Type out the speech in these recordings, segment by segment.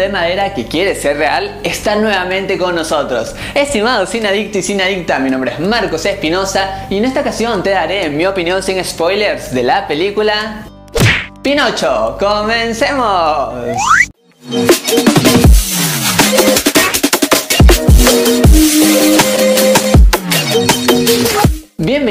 de madera que quiere ser real está nuevamente con nosotros. Estimado sin adicto y sin adicta, mi nombre es Marcos Espinosa y en esta ocasión te daré mi opinión sin spoilers de la película Pinocho. ¡Comencemos!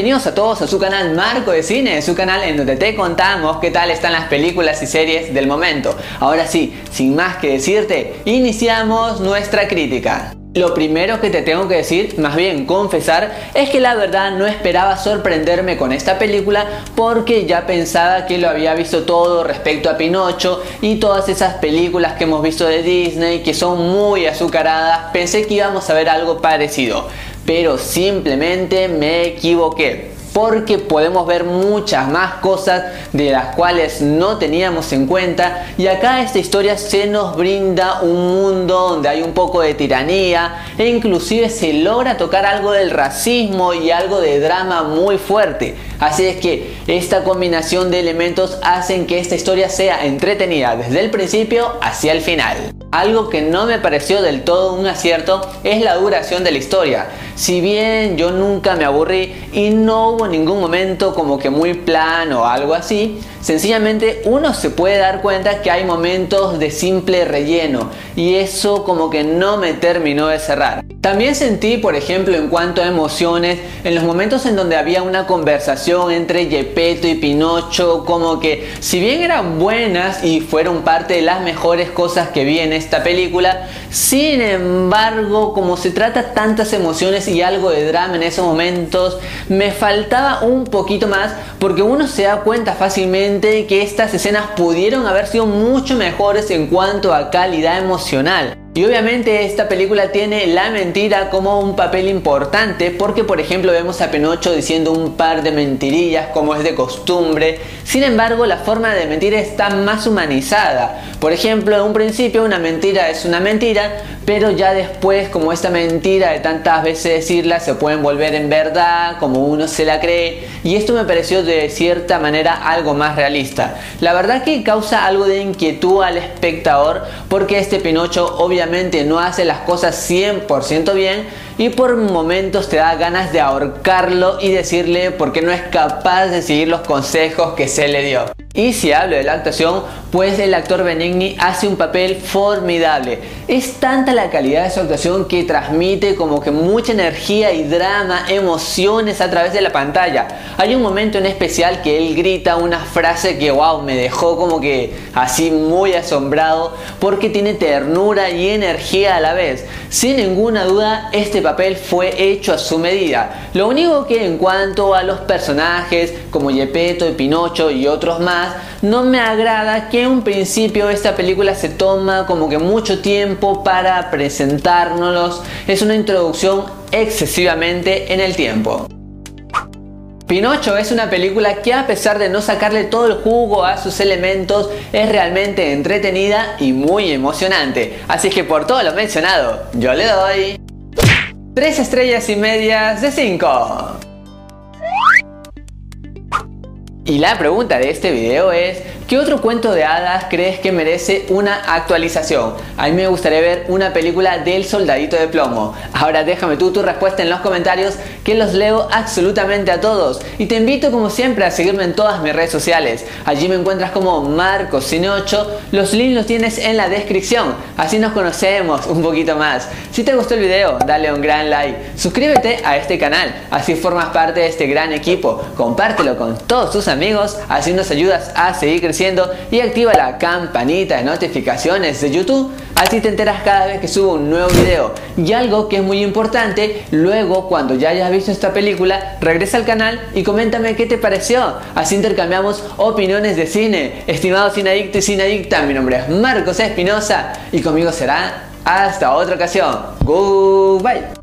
Bienvenidos a todos a su canal Marco de Cine, su canal en donde te contamos qué tal están las películas y series del momento. Ahora sí, sin más que decirte, iniciamos nuestra crítica. Lo primero que te tengo que decir, más bien confesar, es que la verdad no esperaba sorprenderme con esta película porque ya pensaba que lo había visto todo respecto a Pinocho y todas esas películas que hemos visto de Disney que son muy azucaradas, pensé que íbamos a ver algo parecido pero simplemente me equivoqué porque podemos ver muchas más cosas de las cuales no teníamos en cuenta y acá esta historia se nos brinda un mundo donde hay un poco de tiranía e inclusive se logra tocar algo del racismo y algo de drama muy fuerte así es que esta combinación de elementos hacen que esta historia sea entretenida desde el principio hacia el final algo que no me pareció del todo un acierto es la duración de la historia. Si bien yo nunca me aburrí y no hubo ningún momento como que muy plano o algo así, sencillamente uno se puede dar cuenta que hay momentos de simple relleno y eso como que no me terminó de cerrar. También sentí, por ejemplo, en cuanto a emociones, en los momentos en donde había una conversación entre Gepetto y Pinocho, como que si bien eran buenas y fueron parte de las mejores cosas que vi en esta película, sin embargo, como se trata tantas emociones y algo de drama en esos momentos, me faltaba un poquito más porque uno se da cuenta fácilmente que estas escenas pudieron haber sido mucho mejores en cuanto a calidad emocional. Y obviamente esta película tiene la mentira como un papel importante porque por ejemplo vemos a Pinocho diciendo un par de mentirillas como es de costumbre. Sin embargo la forma de mentir está más humanizada. Por ejemplo en un principio una mentira es una mentira pero ya después como esta mentira de tantas veces decirla se pueden volver en verdad como uno se la cree y esto me pareció de cierta manera algo más realista. La verdad que causa algo de inquietud al espectador porque este Pinocho obviamente no hace las cosas 100% bien y por momentos te da ganas de ahorcarlo y decirle por qué no es capaz de seguir los consejos que se le dio. Y si hablo de la actuación, pues el actor Benigni hace un papel formidable. Es tanta la calidad de su actuación que transmite como que mucha energía y drama, emociones a través de la pantalla. Hay un momento en especial que él grita una frase que wow, me dejó como que así muy asombrado porque tiene ternura y energía a la vez. Sin ninguna duda, este papel fue hecho a su medida. Lo único que en cuanto a los personajes como Gepetto y Pinocho y otros más, no me agrada que en un principio esta película se toma como que mucho tiempo para presentárnoslos. Es una introducción excesivamente en el tiempo. Pinocho es una película que a pesar de no sacarle todo el jugo a sus elementos, es realmente entretenida y muy emocionante. Así que por todo lo mencionado, yo le doy 3 estrellas y medias de 5. Y la pregunta de este video es, ¿qué otro cuento de hadas crees que merece una actualización? A mí me gustaría ver una película del soldadito de plomo. Ahora déjame tú tu respuesta en los comentarios que los leo absolutamente a todos. Y te invito como siempre a seguirme en todas mis redes sociales. Allí me encuentras como MarcosCine8. Los links los tienes en la descripción. Así nos conocemos un poquito más. Si te gustó el video, dale un gran like. Suscríbete a este canal. Así formas parte de este gran equipo. Compártelo con todos tus amigos, así nos ayudas a seguir creciendo y activa la campanita de notificaciones de YouTube, así te enteras cada vez que subo un nuevo video. Y algo que es muy importante, luego cuando ya hayas visto esta película, regresa al canal y coméntame qué te pareció. Así intercambiamos opiniones de cine. Estimado adicto y adicta mi nombre es Marcos Espinosa y conmigo será hasta otra ocasión. Goodbye.